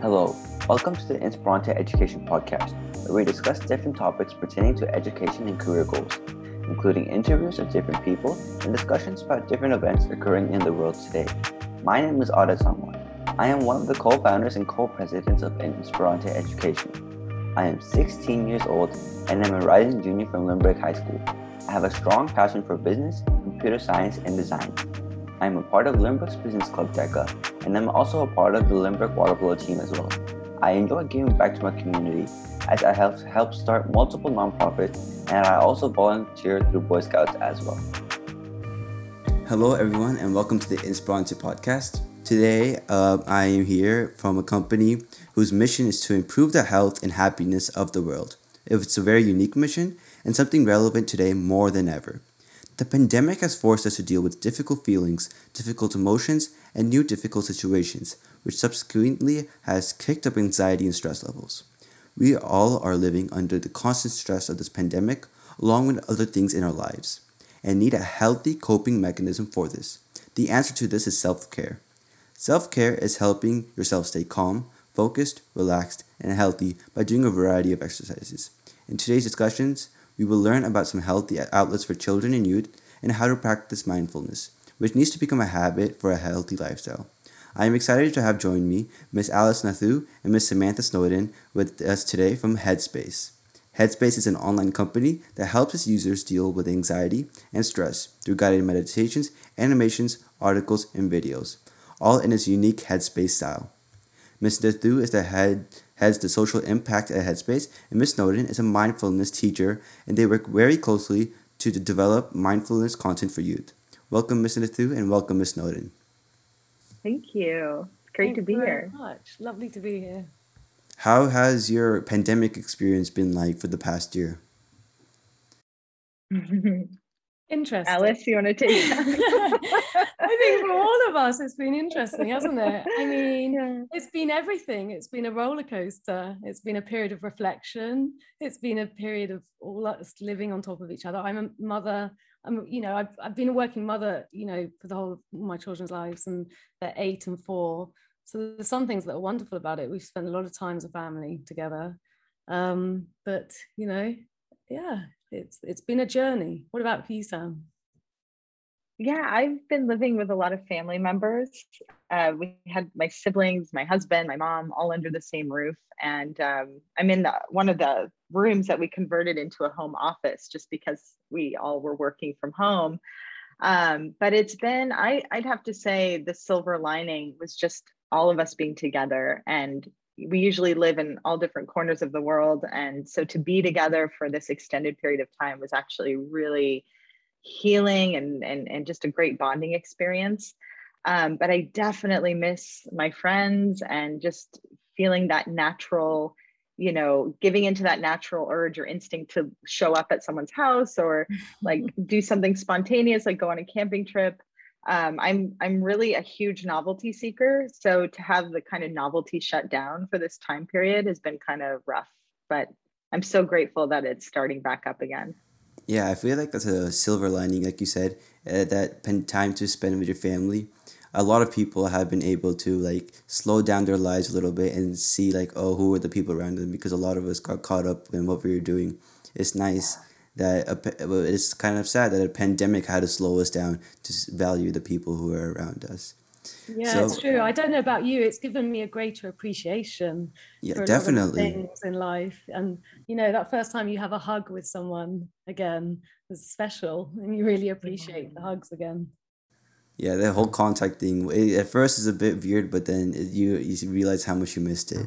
Hello, welcome to the Inspirante Education Podcast, where we discuss different topics pertaining to education and career goals, including interviews of different people and discussions about different events occurring in the world today. My name is Ada Sangwan. I am one of the co-founders and co-presidents of Inspirante Education. I am 16 years old and am a rising junior from Lindbergh High School. I have a strong passion for business, computer science, and design. I am a part of Lindbergh's Business Club DECA, and I'm also a part of the Lindbergh Water Polo team as well. I enjoy giving back to my community as I help help start multiple nonprofits, and I also volunteer through Boy Scouts as well. Hello, everyone, and welcome to the Inspirante podcast. Today, uh, I am here from a company whose mission is to improve the health and happiness of the world. It's a very unique mission and something relevant today more than ever. The pandemic has forced us to deal with difficult feelings, difficult emotions, and new difficult situations, which subsequently has kicked up anxiety and stress levels. We all are living under the constant stress of this pandemic, along with other things in our lives, and need a healthy coping mechanism for this. The answer to this is self care. Self care is helping yourself stay calm, focused, relaxed, and healthy by doing a variety of exercises. In today's discussions, we will learn about some healthy outlets for children and youth and how to practice mindfulness, which needs to become a habit for a healthy lifestyle. I am excited to have joined me Miss Alice Nathu and Miss Samantha Snowden with us today from Headspace. Headspace is an online company that helps its users deal with anxiety and stress through guided meditations, animations, articles, and videos, all in its unique Headspace style. Ms. Nathu is the head heads the social impact at Headspace, and Ms. Snowden is a mindfulness teacher, and they work very closely to develop mindfulness content for youth. Welcome, Ms. Nathu, and welcome, Ms. Snowden. Thank you. It's great Thanks to be here. Much. Lovely to be here. How has your pandemic experience been like for the past year? Interesting. Alice, you want to take I think for all of us, it's been interesting, hasn't it? I mean, Yeah. it's been everything. It's been a roller coaster. It's been a period of reflection. It's been a period of all us living on top of each other. I'm a mother. I'm, you know, I've, I've been a working mother, you know, for the whole of my children's lives, and they're eight and four. So there's some things that are wonderful about it. We've spent a lot of time as a family together. Um, but you know, yeah, it's it's been a journey. What about you, Sam? Yeah, I've been living with a lot of family members. Uh, we had my siblings, my husband, my mom, all under the same roof, and um, I'm in the, one of the rooms that we converted into a home office just because we all were working from home. Um, but it's been, I, I'd have to say, the silver lining was just all of us being together and we usually live in all different corners of the world and so to be together for this extended period of time was actually really healing and and, and just a great bonding experience um, but i definitely miss my friends and just feeling that natural you know giving into that natural urge or instinct to show up at someone's house or like do something spontaneous like go on a camping trip um, I'm I'm really a huge novelty seeker. So to have the kind of novelty shut down for this time period has been kind of rough. But I'm so grateful that it's starting back up again. Yeah, I feel like that's a silver lining, like you said, uh, that time to spend with your family. A lot of people have been able to like slow down their lives a little bit and see like, oh, who are the people around them? Because a lot of us got caught up in what we were doing. It's nice that a, it's kind of sad that a pandemic had to slow us down to value the people who are around us. Yeah, So- it's true. I don't know about you. It's given me a greater appreciation Yeah, for a lot of definitely. things in life. And you know, that first time you have a hug with someone again is special, and you really appreciate the mm. hugs again. Yeah, the whole contact thing it, at first is a bit weird, but then it, you you realize how much you missed it.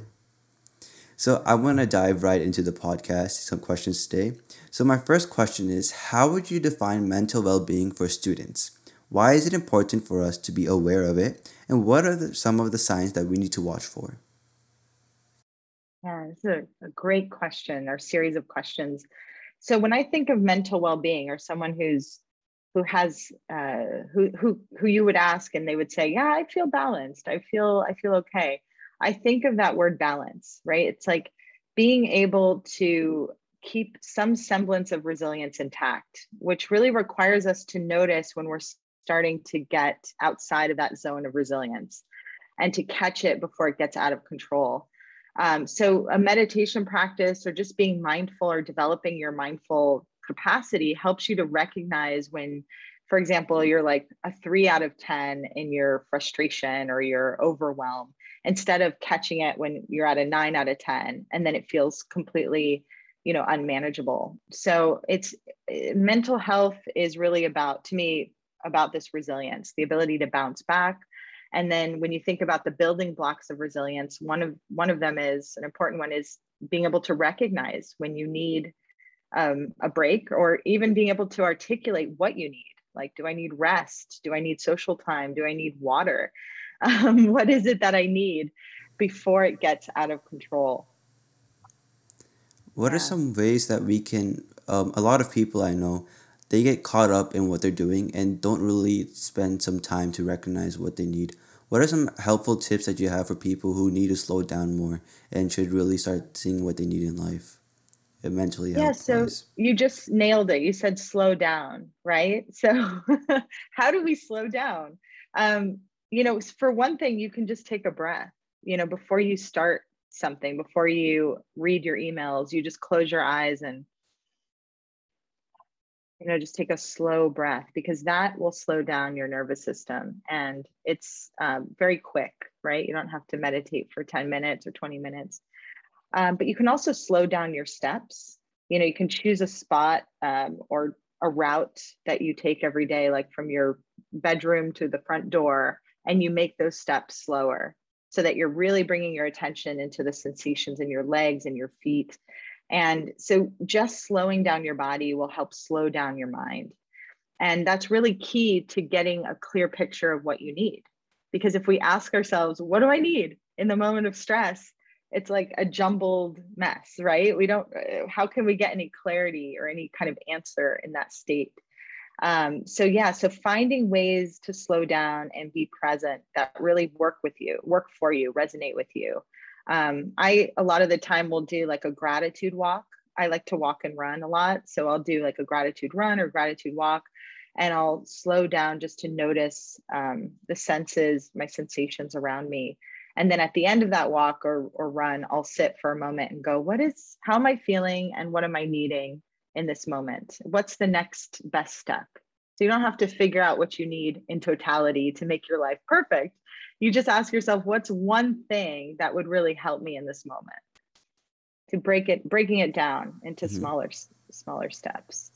So I want to dive right into the podcast. Some questions today. So my first question is, how would you define mental well-being for students? Why is it important for us to be aware of it, and what are the, some of the signs that we need to watch for? Yeah, it's a, a great question or series of questions. So when I think of mental well-being or someone who's who has uh, who who who you would ask and they would say, yeah, I feel balanced. I feel I feel okay. I think of that word balance, right? It's like being able to keep some semblance of resilience intact, which really requires us to notice when we're starting to get outside of that zone of resilience. and to catch it before it gets out of control. Um, so, a meditation practice or just being mindful or developing your mindful capacity helps you to recognize when, for example, you're like a three out of 10 in your frustration or your overwhelm, instead of catching it when you're at a nine out of 10 and then it feels completely you know unmanageable so it's mental health is really about to me about this resilience the ability to bounce back. And then when you think about the building blocks of resilience one of one of them is an important one is being able to recognize when you need um, a break or even being able to articulate what you need. Like do i need rest? Do i need social time? Do i need water? Um, what is it that i need before it gets out of control? What yeah. are some ways that we can um, a lot of people i know they get caught up in what they're doing and don't really spend some time to recognize what they need. What are some helpful tips that you have for people who need to slow down more and should really start seeing what they need in life? It mentally, yeah. So you just nailed it. You said slow down, right? So, how do we slow down? Um, you know, for one thing, you can just take a breath. You know, before you start something, before you read your emails, you just close your eyes and you know just take a slow breath because that will slow down your nervous system and it's um, very quick right? You don't have to meditate for 10 minutes or 20 minutes. Um, but you can also slow down your steps. You know you can choose a spot um, or a route that you take every day like from your bedroom to the front door and you make those steps slower so that you're really bringing your attention into the sensations in your legs and your feet and so just slowing down your body will help slow down your mind. And that's really key to getting a clear picture of what you need. Because if we ask ourselves, what do I need in the moment of stress? It's like a jumbled mess, right? We don't, uh, how can we get any clarity or any kind of answer in that state? Um, so, yeah, so finding ways to slow down and be present that really work with you, work for you, resonate with you um, I a lot of the time will do like a gratitude walk. I like to walk and run a lot. So I'll do like a gratitude run or gratitude walk and I'll slow down just to notice um, the senses, my sensations around me. And then at the end of that walk or, or run, I'll sit for a moment and go, what is, how am I feeling and what am I needing in this moment? What's the next best step? So you don't have to figure out what you need in totality to make your life perfect you just ask yourself what's one thing that would really help me in this moment? To break it breaking it down into mm-hmm. smaller smaller steps.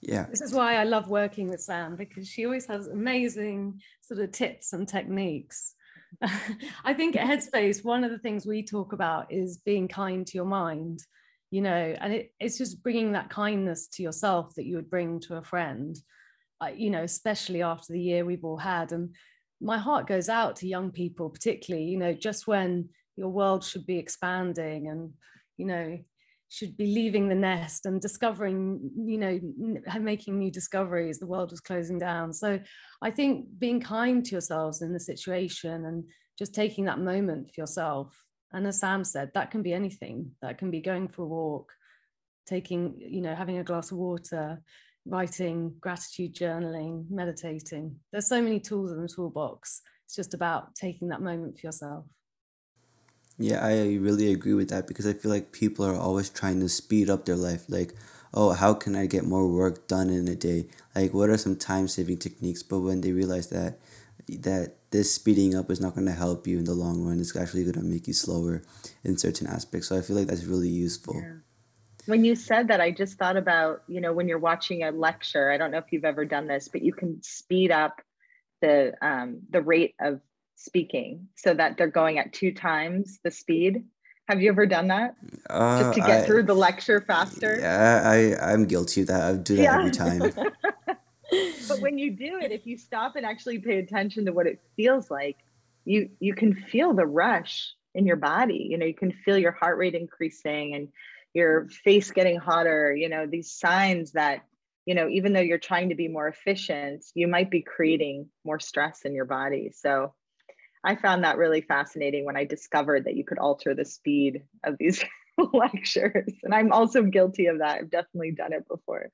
Yeah. This is why i love working with sam because she always has amazing sort of tips and techniques. I think at headspace one of the things we talk about is being kind to your mind you know and it, it's just bringing that kindness to yourself that you would bring to a friend uh, you know especially after the year we've all had. And my heart goes out to young people, particularly, you know, just when your world should be expanding and, you know, should be leaving the nest and discovering, you know, making new discoveries. The world was closing down. So I think being kind to yourselves in the situation and just taking that moment for yourself. And as Sam said, that can be anything. That can be going for a walk, taking, you know, having a glass of water, writing, gratitude journaling, meditating. There's so many tools in the toolbox. It's just about taking that moment for yourself. Yeah, I really agree with that because I feel like people are always trying to speed up their life. Like, oh, how can I get more work done in a day? Like, what are some time saving techniques? But when they realize that that this speeding up is not going to help you in the long run, it's actually going to make you slower in certain aspects. So I feel like that's really useful. Yeah when you said that i just thought about you know when you're watching a lecture i don't know if you've ever done this but you can speed up the um, the rate of speaking so that they're going at two times the speed. Have you ever done that? Uh, just to get I, through the lecture faster? Yeah i i'm guilty of that. I do that yeah. every time. But when you do it if you stop and actually pay attention to what it feels like you you can feel the rush in your body. You know you can feel your heart rate increasing and your face getting hotter, you know, these signs that, you know, even though you're trying to be more efficient, you might be creating more stress in your body. So I found that really fascinating when I discovered that you could alter the speed of these lectures. And I'm also guilty of that. I've definitely done it before.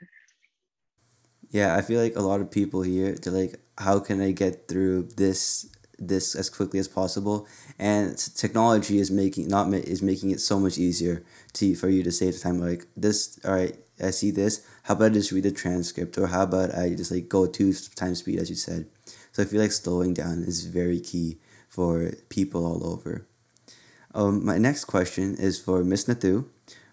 Yeah, I feel like a lot of people here, they're like, how can I get through this this as quickly as possible, and technology is making not is making it so much easier to for you to save time. Like this, all right, I see this. How about I just read the transcript, or how about I just like go two times speed, as you said. So I feel like slowing down is very key for people all over. Um, my next question is for Miss Nathu.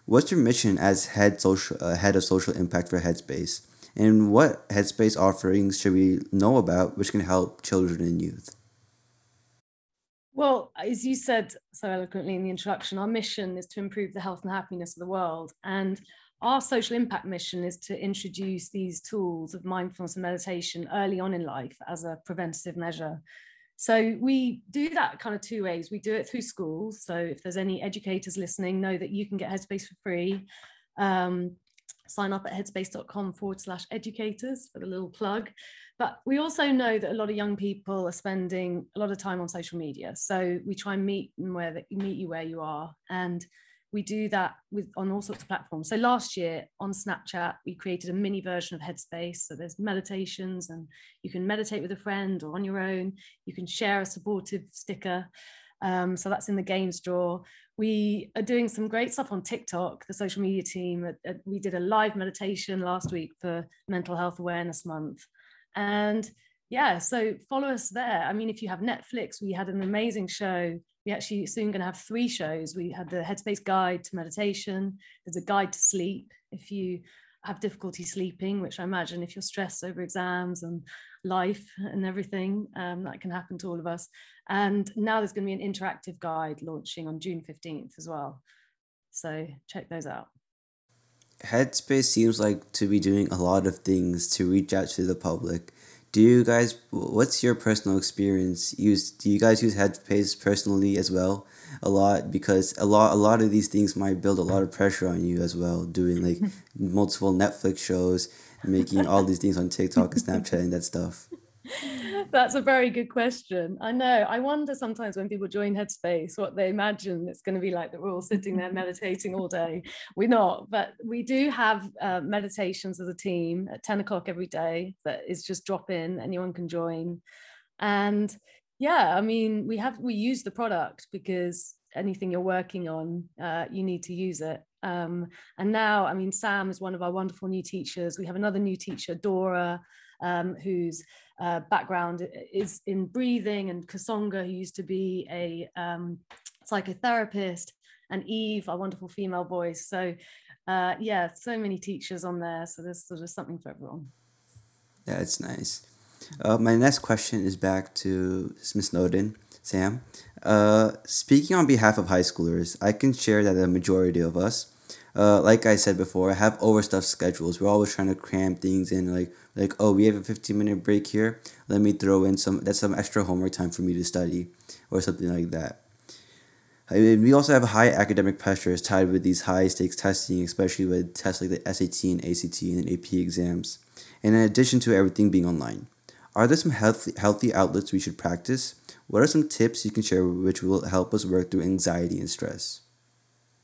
What's your mission as head social uh, head of social impact for Headspace, and what Headspace offerings should we know about which can help children and youth? Well, as you said so eloquently in the introduction, our mission is to improve the health and happiness of the world, and our social impact mission is to introduce these tools of mindfulness and meditation early on in life as a preventative measure so we do that kind of two ways. We do it through schools. So if there's any educators listening, know that you can get Headspace for free. Um, sign up at headspace.com forward slash educators for the little plug. But we also know that a lot of young people are spending a lot of time on social media. So we try and meet where they, meet you where you are. And we do that with on all sorts of platforms. So last year on Snapchat, we created a mini version of Headspace. So there's meditations, and you can meditate with a friend or on your own. You can share a supportive sticker. Um, so that's in the games drawer. We are doing some great stuff on TikTok. The social media team, uh, uh, we did a live meditation last week for Mental Health Awareness Month, and yeah, so follow us there. I mean, if you have Netflix, we had an amazing show we actually soon going to have three shows. We had the Headspace Guide to Meditation. There's a guide to sleep if you have difficulty sleeping, which I imagine if you're stressed over exams and life and everything, um, that can happen to all of us. And now there's going to be an interactive guide launching on June 15th as well. So check those out. Headspace seems like to be doing a lot of things to reach out to the public do you guys what's your personal experience use do you guys use headspace personally as well a lot because a lot a lot of these things might build a lot of pressure on you as well doing like multiple netflix shows making all these things on tiktok and snapchat and that stuff That's a very good question. I know. I wonder sometimes when people join Headspace what they imagine it's going to be like that we're all sitting there meditating all day. We're not, but we do have uh, meditations as a team at 10 o'clock every day that is just drop in, anyone can join. And yeah, I mean, we have, we use the product because anything you're working on, uh, you need to use it. Um, and now, I mean, Sam is one of our wonderful new teachers. We have another new teacher, Dora, um, whose uh, background is in breathing, and Kessonga, who used to be a um, psychotherapist, and Eve, our wonderful female voice. So, uh, yeah, so many teachers on there. So there's sort of something for everyone. Yeah, it's nice. Uh, my next question is back to Ms. Snowden, Sam. Uh, speaking on behalf of high schoolers, I can share that the majority of us uh, like I said before, have overstuffed schedules. We're always trying to cram things in, like like oh, we have a fifteen minute break here. Let me throw in some. That's some extra homework time for me to study, or something like that. I mean, we also have high academic pressures tied with these high stakes testing, especially with tests like the SAT and ACT and AP exams. And in addition to everything being online, are there some healthy healthy outlets we should practice? What are some tips you can share which will help us work through anxiety and stress?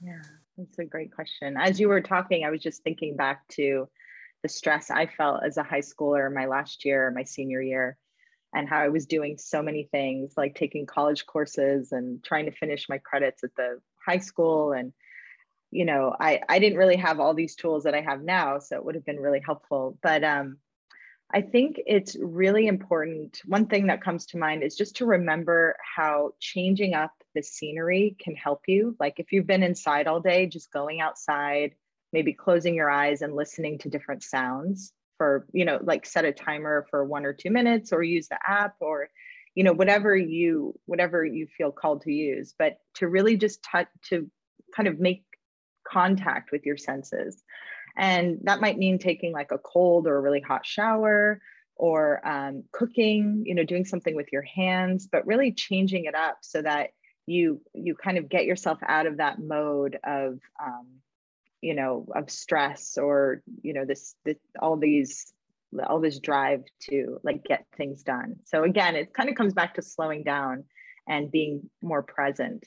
Yeah. That's a great question. As you were talking, I was just thinking back to the stress I felt as a high schooler my last year, my senior year, and how I was doing so many things like taking college courses and trying to finish my credits at the high school. And, you know, I, I didn't really have all these tools that I have now. So it would have been really helpful. But um, I think it's really important. One thing that comes to mind is just to remember how changing up the scenery can help you. Like if you've been inside all day, just going outside, maybe closing your eyes and listening to different sounds for, you know, like set a timer for one or two minutes or use the app or, you know, whatever you, whatever you feel called to use, but to really just to kind of make contact with your senses. And that might mean taking like a cold or a really hot shower or um, cooking, you know, doing something with your hands, but really changing it up so that you you kind of get yourself out of that mode of um, you know of stress or you know this, this all these all this drive to like get things done. So again it kind of comes back to slowing down and being more present.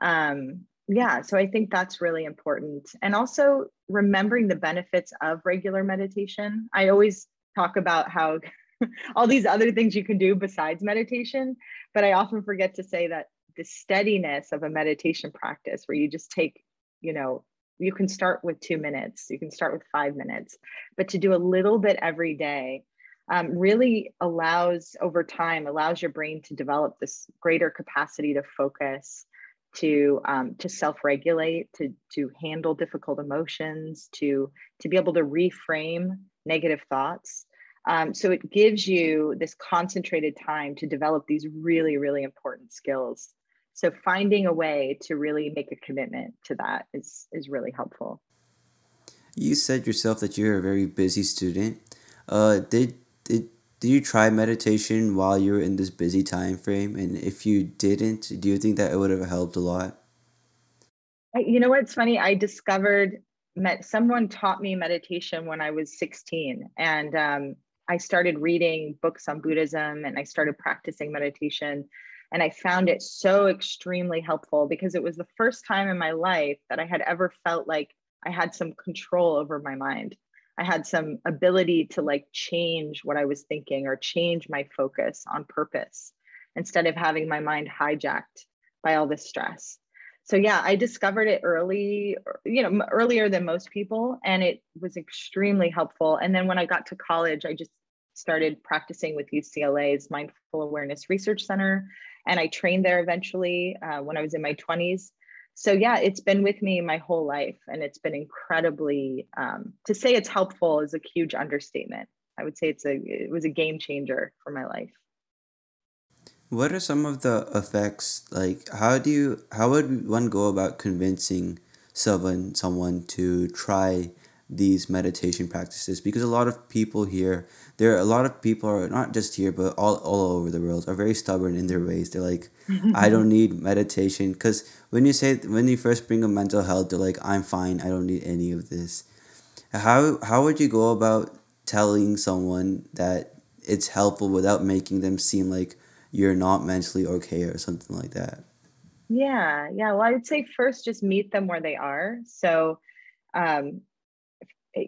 Um, yeah so i think that's really important and also remembering the benefits of regular meditation i always talk about how all these other things you can do besides meditation. But I often forget to say that the steadiness of a meditation practice where you just take, you know, you can start with two minutes, you can start with five minutes, but to do a little bit every day um, really allows over time allows your brain to develop this greater capacity to focus to um, to self-regulate to to handle difficult emotions to to be able to reframe negative thoughts. Um, so it gives you this concentrated time to develop these really really important skills. So finding a way to really make a commitment to that is is really helpful. You said yourself that you're a very busy student. Uh, did did did you try meditation while you were in this busy time frame? And if you didn't do you think that it would have helped a lot? You know what's funny? I discovered met someone taught me meditation when i was 16 and um, i started reading books on buddhism and i started practicing meditation and i found it so extremely helpful because it was the first time in my life that i had ever felt like i had some control over my mind I had some ability to like change what I was thinking or change my focus on purpose instead of having my mind hijacked by all this stress. So yeah, I discovered it early, you know, earlier than most people and it was extremely helpful. And then when I got to college, I just started practicing with UCLA's Mindful Awareness Research Center and I trained there eventually uh, when I was in my 20s so yeah it's been with me my whole life and it's been incredibly um, to say it's helpful is a huge understatement. I would say it's a it was a game changer for my life. What are some of the effects like how do you how would one go about convincing someone someone to try these meditation practices because a lot of people here there are a lot of people are not just here but all, all over the world are very stubborn in their ways. They're like i don't need meditation. Because when you say when you first bring up mental health they're like i'm fine. I don't need any of this. How how would you go about telling someone that it's helpful without making them seem like you're not mentally okay or something like that? Yeah yeah. Well i would say first just meet them where they are. So um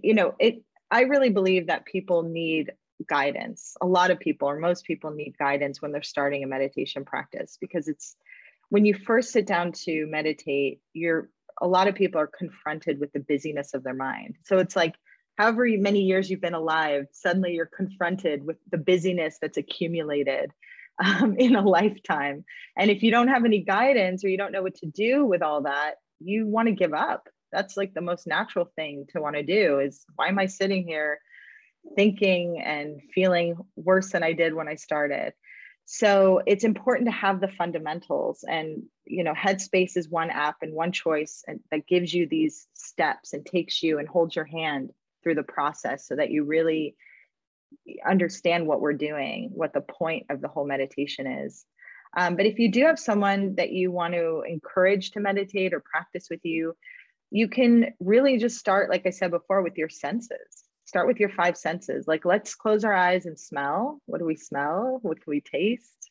you know, it I really believe that people need guidance. A lot of people or most people need guidance when they're starting a meditation practice because it's when you first sit down to meditate, you're a lot of people are confronted with the busyness of their mind. So it's like however many years you've been alive, suddenly you're confronted with the busyness that's accumulated um, in a lifetime. And if you don't have any guidance or you don't know what to do with all that, you want to give up that's like the most natural thing to want to do is why am i sitting here thinking and feeling worse than i did when i started? So it's important to have the fundamentals and you know headspace is one app and one choice and that gives you these steps and takes you and holds your hand through the process so that you really understand what we're doing what the point of the whole meditation is. Um, but if you do have someone that you want to encourage to meditate or practice with you you can really just start, like I said before, with your senses. Start with your five senses. Like, let's close our eyes and smell. What do we smell? What can we taste?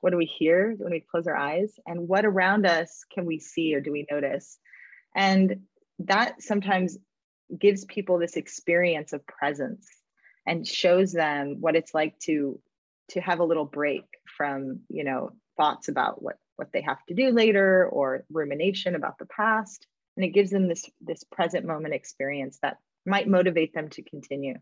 What do we hear when we close our eyes? And what around us can we see or do we notice? And that sometimes gives people this experience of presence and shows them what it's like to to have a little break from you know thoughts about what what they have to do later or rumination about the past and it gives them this this present moment experience that might motivate them to continue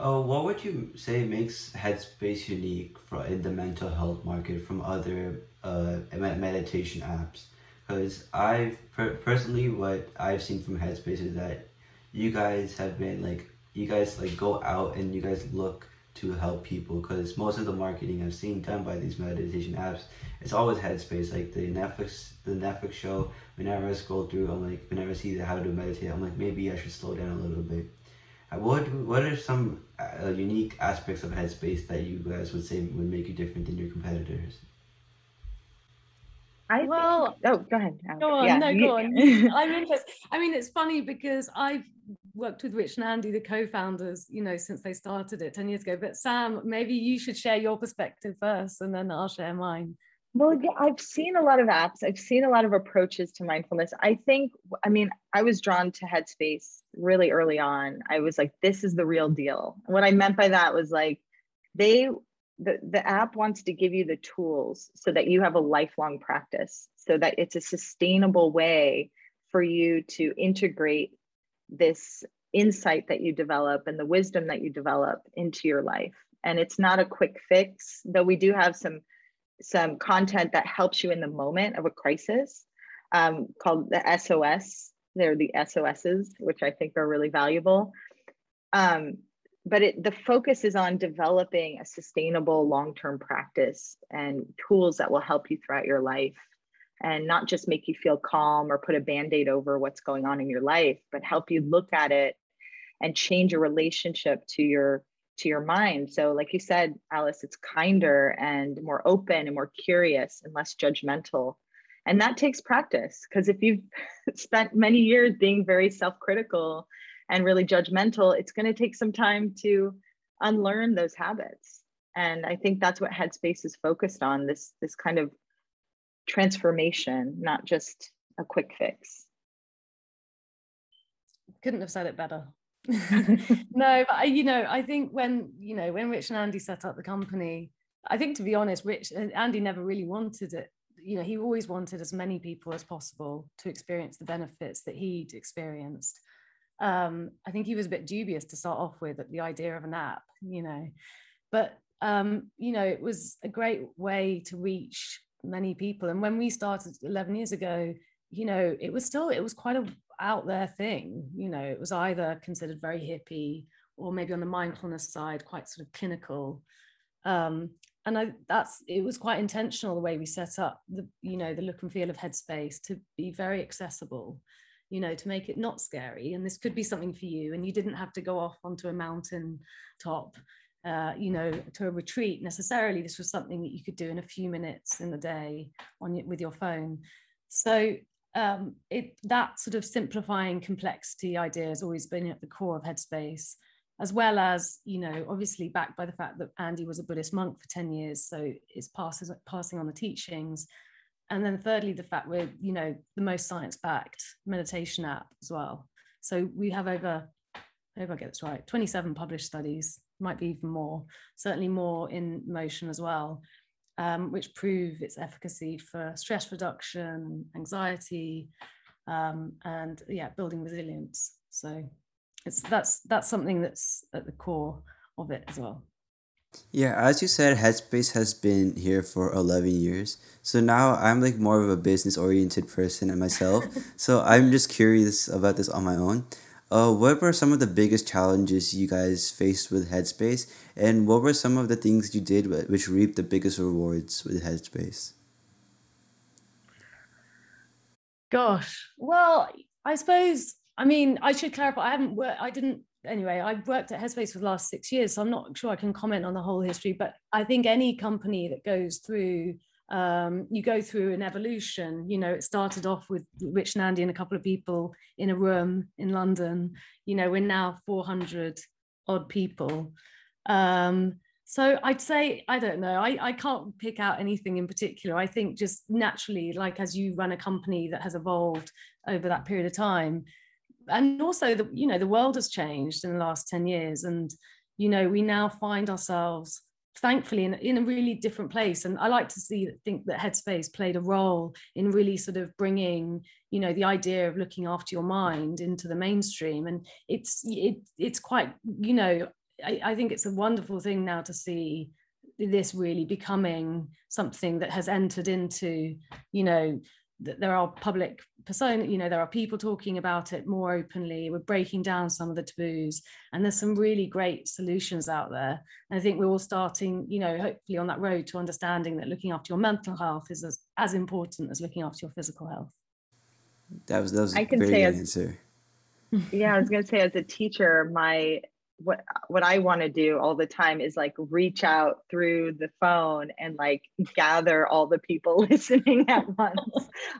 Oh, what would you say makes Headspace unique for, in the mental health market from other uh, meditation apps? Because I've per- personally, what I've seen from Headspace is that you guys have been like, you guys like go out and you guys look to help people because most of the marketing I've seen done by these meditation apps, it's always headspace. Like the Netflix, the Netflix show. Whenever I scroll through, I'm like, whenever I see how to meditate, I'm like, maybe I should slow down a little bit. Uh, what What are some uh, unique aspects of Headspace that you guys would say would make you different than your competitors? I well, think, oh, go ahead. Go on, yeah. no, go on. I'm interested. I mean, it's funny because I've worked with Rich and Andy, the co-founders, you know, since they started it 10 years ago. But Sam, maybe you should share your perspective first and then I'll share mine. Well, yeah, I've seen a lot of apps. I've seen a lot of approaches to mindfulness. I think, I mean, I was drawn to Headspace really early on. I was like, this is the real deal. And what I meant by that was like, they, the, the app wants to give you the tools so that you have a lifelong practice, so that it's a sustainable way for you to integrate this insight that you develop and the wisdom that you develop into your life. And it's not a quick fix, though we do have some some content that helps you in the moment of a crisis um, called the SOS. They're the SOSs, which I think are really valuable. Um, but it, the focus is on developing a sustainable long-term practice and tools that will help you throughout your life and not just make you feel calm or put a band-aid over what's going on in your life but help you look at it and change your relationship to your to your mind. So, like you said, Alice, it's kinder and more open and more curious and less judgmental. And that takes practice because if you've spent many years being very self critical and really judgmental, it's going to take some time to unlearn those habits. And I think that's what Headspace is focused on this, this kind of transformation, not just a quick fix. Couldn't have said it better. no, but I, you know, I think when you know when Rich and Andy set up the company, I think to be honest, Rich and uh, Andy never really wanted it. You know, he always wanted as many people as possible to experience the benefits that he'd experienced. Um, I think he was a bit dubious to start off with at the idea of an app, you know, but um, you know, it was a great way to reach many people. And when we started 11 years ago, you know, it was still it was quite a out there thing. You know, it was either considered very hippie or maybe on the mindfulness side, quite sort of clinical. Um, and I, that's it was quite intentional the way we set up the you know the look and feel of Headspace to be very accessible, you know, to make it not scary. And this could be something for you, and you didn't have to go off onto a mountain top. Uh, you know, to a retreat necessarily. This was something that you could do in a few minutes in the day on with your phone. So um, it, that sort of simplifying complexity idea has always been at the core of Headspace, as well as, you know, obviously backed by the fact that Andy was a Buddhist monk for 10 years, so it's passes, passing on the teachings. And then thirdly, the fact we're, you know, the most science-backed meditation app as well. So we have over, I hope I get this right, 27 published studies, might be even more, certainly more in motion as well um, which prove its efficacy for stress reduction, anxiety, um, and yeah, building resilience. So it's that's that's something that's at the core of it as well. Yeah, as you said, Headspace has been here for 11 years. So now I'm like more of a business oriented person and myself. so I'm just curious about this on my own. Uh, what were some of the biggest challenges you guys faced with Headspace, and what were some of the things you did which reaped the biggest rewards with Headspace? Gosh, well, I suppose I mean I should clarify. I haven't worked. I didn't anyway. I've worked at Headspace for the last six years, so I'm not sure I can comment on the whole history. But I think any company that goes through um, you go through an evolution. You know, it started off with Rich and Andy and a couple of people in a room in London. You know, we're now 400 odd people. Um, so I'd say, I don't know, I, I can't pick out anything in particular. I think just naturally, like as you run a company that has evolved over that period of time, and also the, you know, the world has changed in the last 10 years. And, you know, we now find ourselves thankfully in, in a really different place. And i like to see think that headspace played a role in really sort of bringing you know the idea of looking after your mind into the mainstream. And it's it, it's quite you know I, I think it's a wonderful thing now to see this really becoming something that has entered into you know there are public persona you know there are people talking about it more openly we're breaking down some of the taboos and there's some really great solutions out there. And i think we're all starting you know hopefully on that road to understanding that looking after your mental health is as, as important as looking after your physical health. That was that was I can say as, yeah i was going to say as a teacher my what what I want to do all the time is like reach out through the phone and like gather all the people listening at once.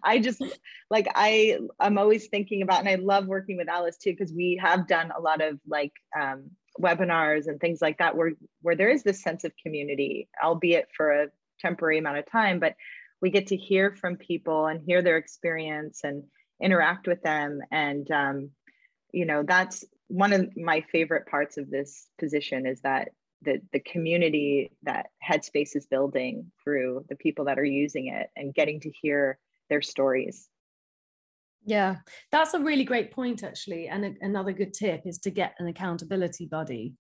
I just like I I'm always thinking about and I love working with Alice too because we have done a lot of like um, webinars and things like that where where there is this sense of community, albeit for a temporary amount of time, but we get to hear from people and hear their experience and interact with them and um, you know that's one of my favorite parts of this position is that the the community that headspace is building through the people that are using it and getting to hear their stories. Yeah that's a really great point actually and a, another good tip is to get an accountability buddy.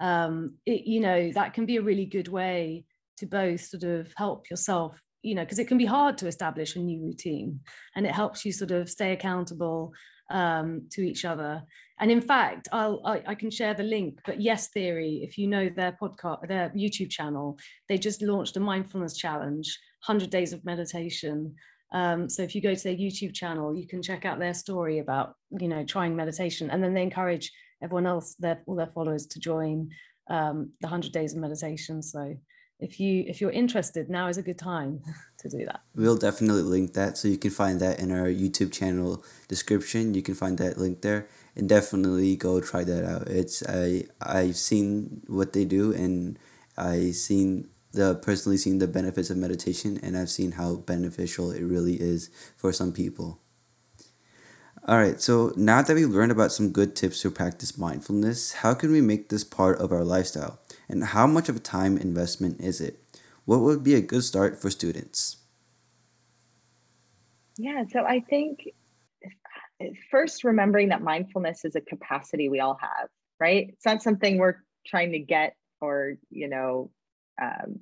Um, it, you know that can be a really good way to both sort of help yourself you know because it can be hard to establish a new routine and it helps you sort of stay accountable um, to each other. And in fact I'll, I, I can share the link but yes theory if you know their podcast their youtube channel they just launched a mindfulness challenge 100 days of meditation. Um, so if you go to their youtube channel you can check out their story about you know trying meditation. And then they encourage everyone else their all their followers to join um, the 100 days of meditation. So if you if you're interested now is a good time to do that. We'll definitely link that so you can find that in our youtube channel description. You can find that link there and definitely go try that out. It's i i've seen what they do and i seen the personally seen the benefits of meditation and i've seen how beneficial it really is for some people. All right so now that we've learned about some good tips to practice mindfulness how can we make this part of our lifestyle and how much of a time investment is it? What would be a good start for students? Yeah, so I think first remembering that mindfulness is a capacity we all have, right? It's not something we're trying to get or, you know, um,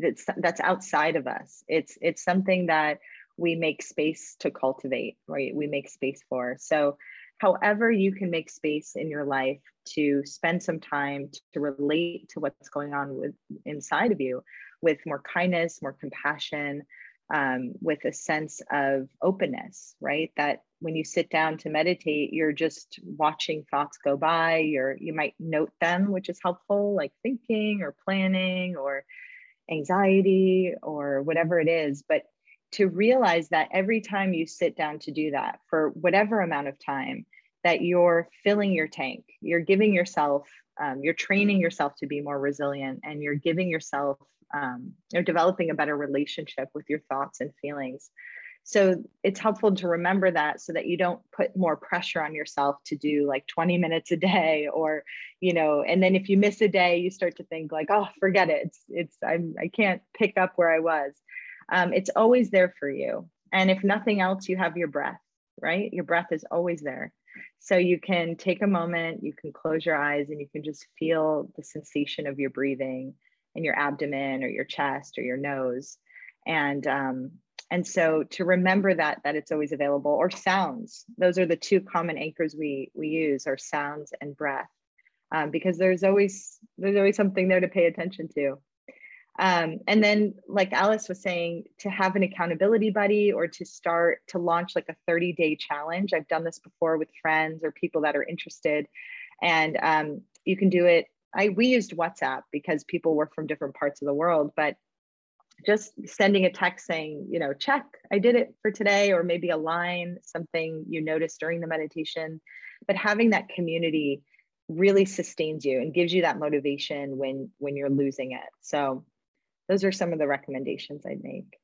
that's that's outside of us. It's it's something that we make space to cultivate, right? We make space for. So however you can make space in your life to spend some time to relate to what's going on with inside of you with more kindness more compassion um, with a sense of openness right? That when you sit down to meditate you're just watching thoughts go by. You're you might note them which is helpful like thinking or planning or anxiety or whatever it is. But to realize that every time you sit down to do that for whatever amount of time, that you're filling your tank, you're giving yourself, um, you're training yourself to be more resilient, and you're giving yourself, um, you're developing a better relationship with your thoughts and feelings. So it's helpful to remember that so that you don't put more pressure on yourself to do like 20 minutes a day or, you know, and then if you miss a day, you start to think like, oh, forget it. It's, it's, I'm, I can't pick up where I was um, it's always there for you. And if nothing else, you have your breath, right? Your breath is always there. So you can take a moment, you can close your eyes, and you can just feel the sensation of your breathing in your abdomen or your chest or your nose. And um, and so to remember that that it's always available or sounds those are the two common anchors we we use are sounds and breath um, because there's always there's always something there to pay attention to um, and then, like Alice was saying, to have an accountability buddy or to start to launch like a 30 day challenge. I've done this before with friends or people that are interested. And um, you can do it. I we used WhatsApp because people were from different parts of the world, but just sending a text saying, you know, check, I did it for today, or maybe a line, something you noticed during the meditation. But having that community really sustains you and gives you that motivation when when you're losing it. So those are some of the recommendations I'd make.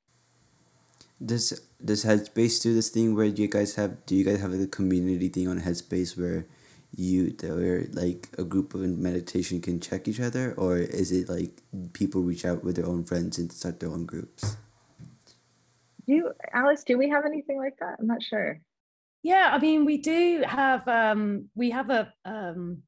Does does Headspace do this thing where you guys have do you guys have like a community thing on Headspace where you where like a group of meditation can check each other or is it like people reach out with their own friends and start their own groups? Do you, Alice, do we have anything like that? I'm not sure. Yeah, I mean we do have um we have a um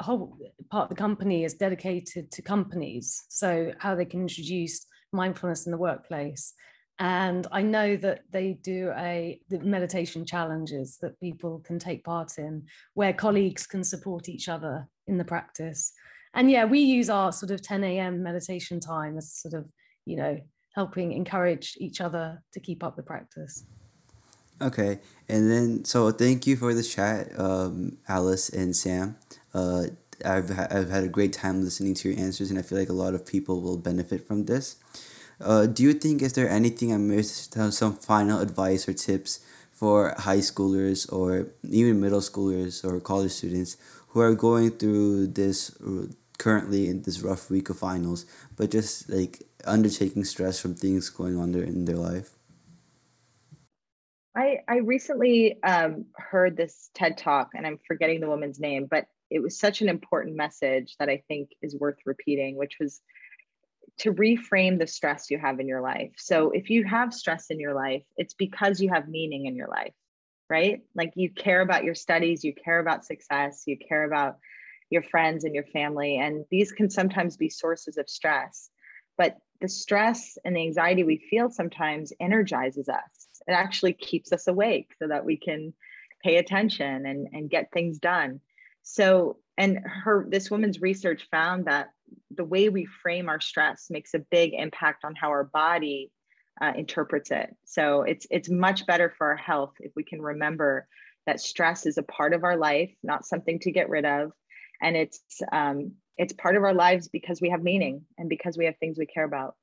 whole part of the company is dedicated to companies, so how they can introduce mindfulness in the workplace. And I know that they do a the meditation challenges that people can take part in, where colleagues can support each other in the practice. And yeah, we use our sort of 10 a.m. meditation time as sort of, you know, helping encourage each other to keep up the practice. Okay, and then so thank you for the chat, um, Alice and Sam. Uh, I've, ha- I've had a great time listening to your answers, and I feel like a lot of people will benefit from this. Uh, do you think is there anything I missed? Uh, some final advice or tips for high schoolers or even middle schoolers or college students who are going through this currently in this rough week of finals, but just like undertaking stress from things going on there in their life? I, I recently um, heard this TED talk, and I'm forgetting the woman's name, but it was such an important message that I think is worth repeating, which was to reframe the stress you have in your life. So if you have stress in your life, it's because you have meaning in your life, right? Like you care about your studies, you care about success, you care about your friends and your family. And these can sometimes be sources of stress. But the stress and the anxiety we feel sometimes energizes us. It actually keeps us awake so that we can pay attention and, and get things done. So, and her, this woman's research found that the way we frame our stress makes a big impact on how our body uh, interprets it. So it's it's much better for our health if we can remember that stress is a part of our life, not something to get rid of, and it's um, it's part of our lives because we have meaning and because we have things we care about.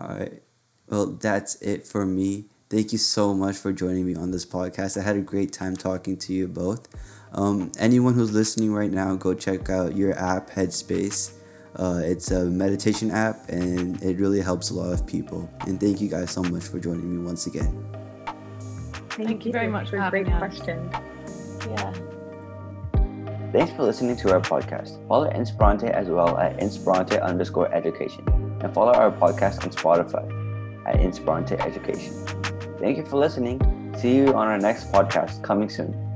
All right. Well, that's it for me. Thank you so much for joining me on this podcast. I had a great time talking to you both. Um, anyone who's listening right now, go check out your app, Headspace. Uh, it's a meditation app and it really helps a lot of people. And thank you guys so much for joining me once again. Thank, thank you very much for a great question. Yeah. Thanks for listening to our podcast. Follow Inspirante as well at Inspirante underscore education and follow our podcast on Spotify at Inspirante Education. Thank you for listening. See you on our next podcast coming soon.